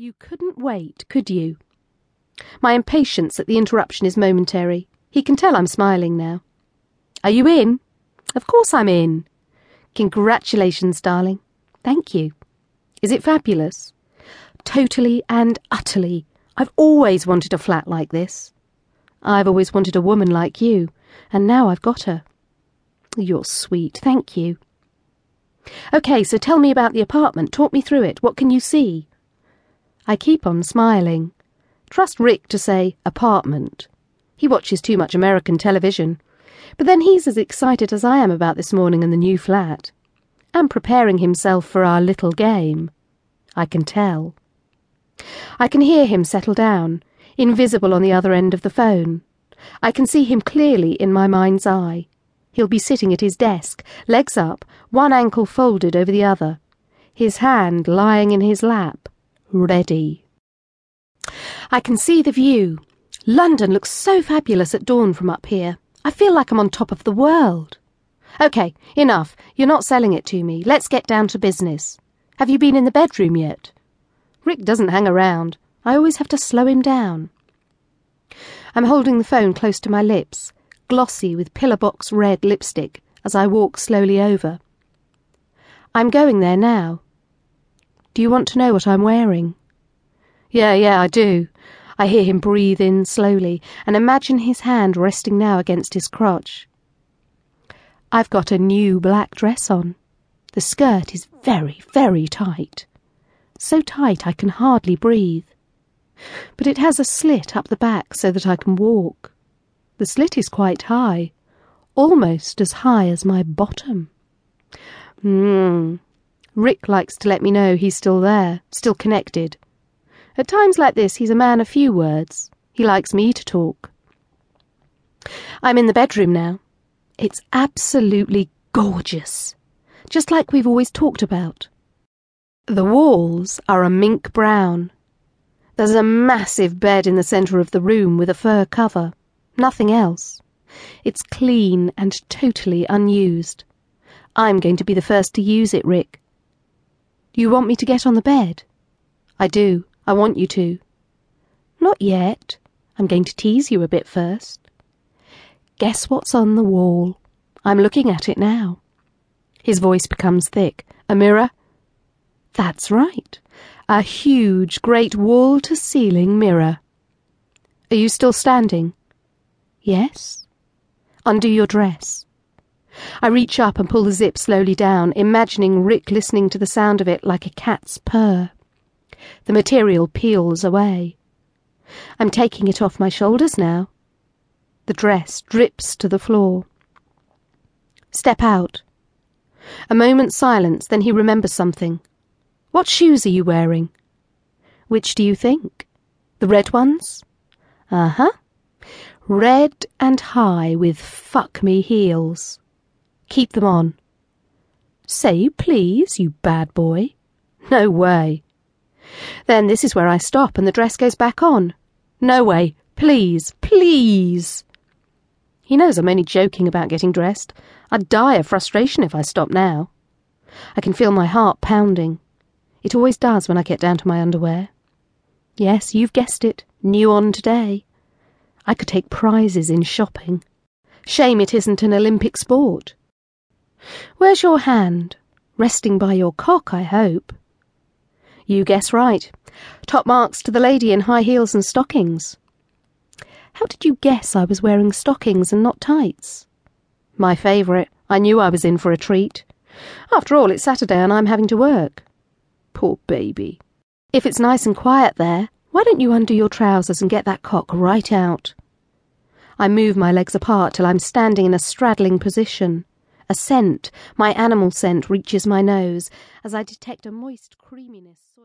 You couldn't wait, could you? My impatience at the interruption is momentary. He can tell I'm smiling now. Are you in? Of course I'm in. Congratulations, darling. Thank you. Is it fabulous? Totally and utterly. I've always wanted a flat like this. I've always wanted a woman like you, and now I've got her. You're sweet, thank you. OK, so tell me about the apartment. Talk me through it. What can you see? I keep on smiling. Trust Rick to say apartment. He watches too much American television. But then he's as excited as I am about this morning and the new flat. And preparing himself for our little game. I can tell. I can hear him settle down, invisible on the other end of the phone. I can see him clearly in my mind's eye. He'll be sitting at his desk, legs up, one ankle folded over the other, his hand lying in his lap, ready. I can see the view. London looks so fabulous at dawn from up here. I feel like I'm on top of the world. OK, enough. You're not selling it to me. Let's get down to business. Have you been in the bedroom yet? Rick doesn't hang around. I always have to slow him down. I'm holding the phone close to my lips, glossy with pillar box red lipstick, as I walk slowly over. I'm going there now. Do you want to know what I'm wearing? Yeah, yeah, I do. I hear him breathe in slowly and imagine his hand resting now against his crotch. I've got a new black dress on. The skirt is very, very tight. So tight I can hardly breathe. But it has a slit up the back so that I can walk. The slit is quite high, almost as high as my bottom. Mmm. Rick likes to let me know he's still there, still connected. At times like this, he's a man of few words. He likes me to talk. I'm in the bedroom now. It's absolutely gorgeous, just like we've always talked about. The walls are a mink brown. There's a massive bed in the centre of the room with a fur cover. Nothing else. It's clean and totally unused. I'm going to be the first to use it, Rick. You want me to get on the bed? I do. I want you to. Not yet. I'm going to tease you a bit first. Guess what's on the wall? I'm looking at it now. His voice becomes thick. A mirror? That's right. A huge, great wall to ceiling mirror. Are you still standing? Yes. Undo your dress. I reach up and pull the zip slowly down, imagining Rick listening to the sound of it like a cat's purr. The material peels away. I'm taking it off my shoulders now. The dress drips to the floor. Step out. A moment's silence, then he remembers something. What shoes are you wearing? Which do you think? The red ones? Uh huh. Red and high with fuck me heels. Keep them on. Say please, you bad boy. No way. Then this is where I stop and the dress goes back on. No way. Please, please. He knows I'm only joking about getting dressed. I'd die of frustration if I stop now. I can feel my heart pounding. It always does when I get down to my underwear. Yes, you've guessed it. New on today. I could take prizes in shopping. Shame it isn't an Olympic sport. Where's your hand? Resting by your cock, I hope. You guess right. Top marks to the lady in high heels and stockings. How did you guess I was wearing stockings and not tights? My favourite. I knew I was in for a treat. After all, it's Saturday and I'm having to work. Poor baby. If it's nice and quiet there, why don't you undo your trousers and get that cock right out? I move my legs apart till I'm standing in a straddling position. A scent, my animal scent, reaches my nose as I detect a moist creaminess.